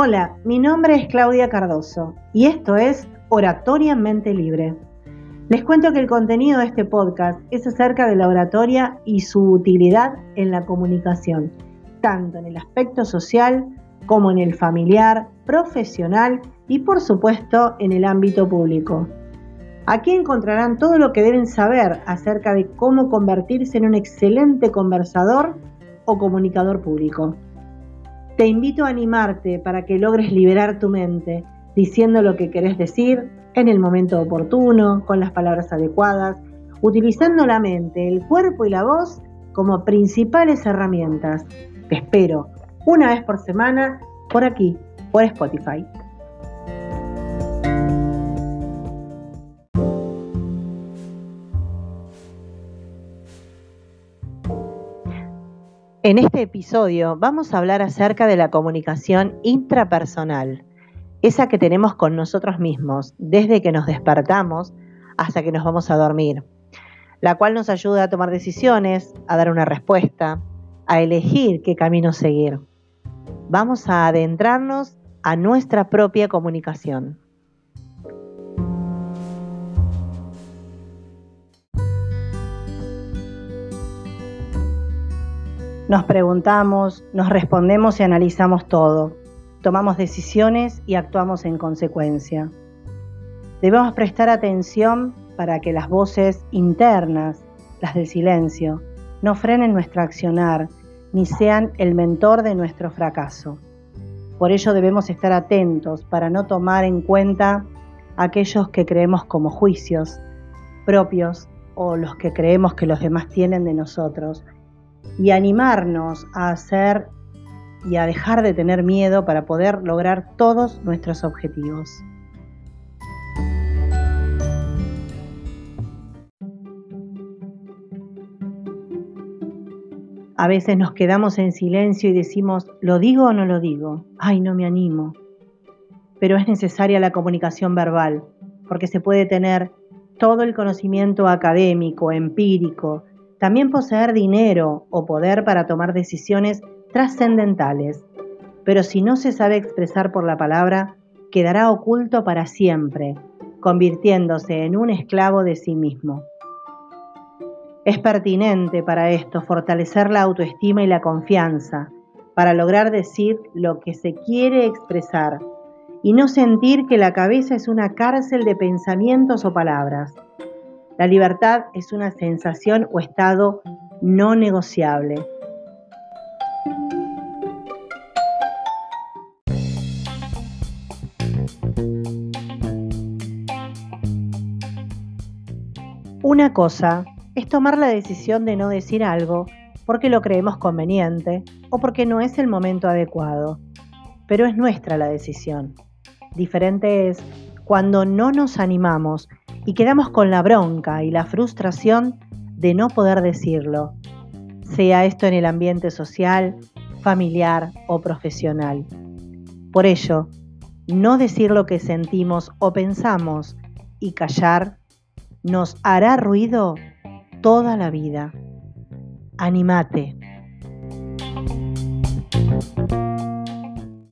Hola, mi nombre es Claudia Cardoso y esto es Oratoria Mente Libre. Les cuento que el contenido de este podcast es acerca de la oratoria y su utilidad en la comunicación, tanto en el aspecto social como en el familiar, profesional y por supuesto en el ámbito público. Aquí encontrarán todo lo que deben saber acerca de cómo convertirse en un excelente conversador o comunicador público. Te invito a animarte para que logres liberar tu mente diciendo lo que querés decir en el momento oportuno, con las palabras adecuadas, utilizando la mente, el cuerpo y la voz como principales herramientas. Te espero una vez por semana por aquí, por Spotify. En este episodio vamos a hablar acerca de la comunicación intrapersonal, esa que tenemos con nosotros mismos desde que nos despertamos hasta que nos vamos a dormir, la cual nos ayuda a tomar decisiones, a dar una respuesta, a elegir qué camino seguir. Vamos a adentrarnos a nuestra propia comunicación. Nos preguntamos, nos respondemos y analizamos todo. Tomamos decisiones y actuamos en consecuencia. Debemos prestar atención para que las voces internas, las del silencio, no frenen nuestro accionar ni sean el mentor de nuestro fracaso. Por ello debemos estar atentos para no tomar en cuenta aquellos que creemos como juicios propios o los que creemos que los demás tienen de nosotros y animarnos a hacer y a dejar de tener miedo para poder lograr todos nuestros objetivos. A veces nos quedamos en silencio y decimos, ¿lo digo o no lo digo? Ay, no me animo. Pero es necesaria la comunicación verbal, porque se puede tener todo el conocimiento académico, empírico, también poseer dinero o poder para tomar decisiones trascendentales, pero si no se sabe expresar por la palabra, quedará oculto para siempre, convirtiéndose en un esclavo de sí mismo. Es pertinente para esto fortalecer la autoestima y la confianza, para lograr decir lo que se quiere expresar y no sentir que la cabeza es una cárcel de pensamientos o palabras. La libertad es una sensación o estado no negociable. Una cosa es tomar la decisión de no decir algo porque lo creemos conveniente o porque no es el momento adecuado, pero es nuestra la decisión. Diferente es cuando no nos animamos y quedamos con la bronca y la frustración de no poder decirlo, sea esto en el ambiente social, familiar o profesional. Por ello, no decir lo que sentimos o pensamos y callar nos hará ruido toda la vida. Animate.